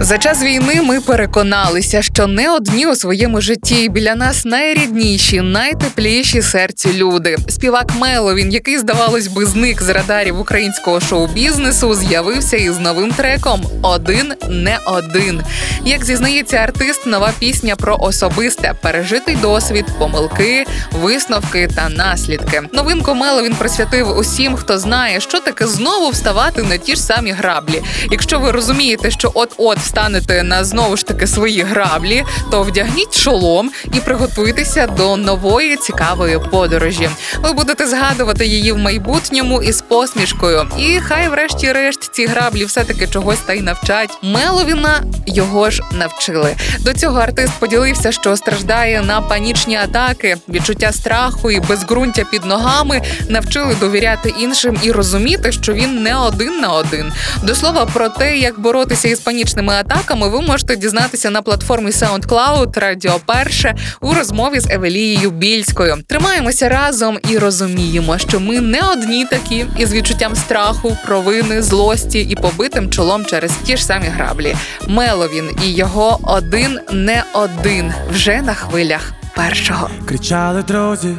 За час війни ми переконалися, що не одні у своєму житті біля нас найрідніші, найтепліші серцю люди. Співак Меловін, який, здавалось би, зник з радарів українського шоу-бізнесу, з'явився із новим треком Один не один. Як зізнається артист, нова пісня про особисте, пережитий досвід, помилки, висновки та наслідки. Новинку Меловін присвятив усім, хто знає, що таке знову вставати на ті ж самі граблі. Якщо ви розумієте, що от-от встанете на знову ж таки свої граблі, то вдягніть шолом і приготуйтеся до нової цікавої подорожі. Ви будете згадувати її в майбутньому із посмішкою. І хай, врешті-решт, ці граблі все-таки чогось та й навчать. Меловіна його ж навчили. До цього артист поділився, що страждає на панічні атаки, відчуття страху і безґрунтя під ногами навчили довіряти іншим і розуміти, що він не один на один. До слова про те, як боротися із панічними атаками, ви можете дізнатися на платформі SoundCloud Радіо Перше у розмові з Евелією Більською. Тримаємося разом і розуміємо, що ми не одні такі із відчуттям страху, провини, злості і побитим чолом через ті ж самі граблі. Меловін і його один не один вже на хвилях першого. Кричали друзі,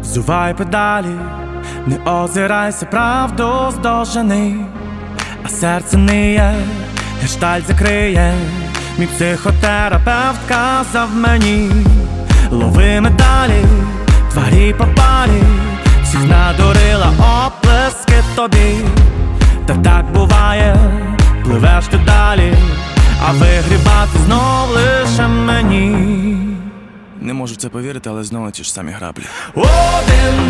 взувай педалі, не озирайся, правду здожени, а серце ниє, гештальт закриє. Мій психотерапевт казав мені, лови медалі, тварі попалі, всіх надурила оплески тобі. Та так буває, пливеш ти далі, а вигрібати знов лише мені. Не можу в це повірити, але знову ті ж самі граблі. Один,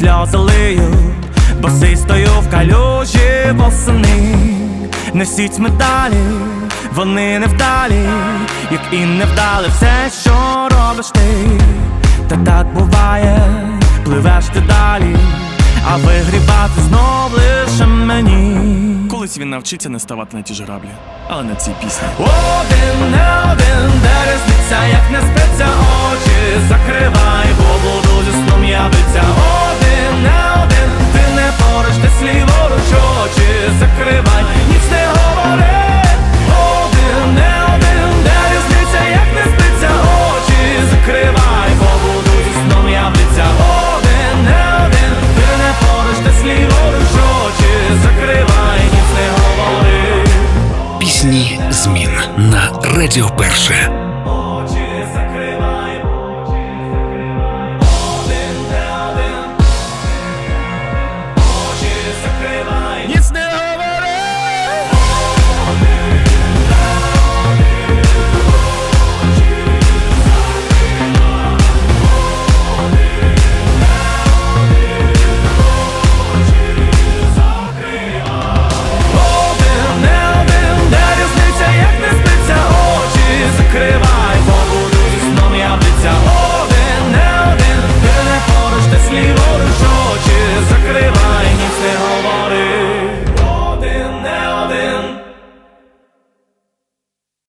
сльози лию, босий стою в калюжі восени. Несіть медалі, вони невдалі, як і невдали все, що робиш ти. Та так буває, пливеш ти далі, а вигрібати знов лише мені. Колись він навчиться не ставати на ті ж граблі, але на цій пісні. Один, не один, де різниця, як не спиться очі, закривай, бо буду зі сном я Радіо Перше.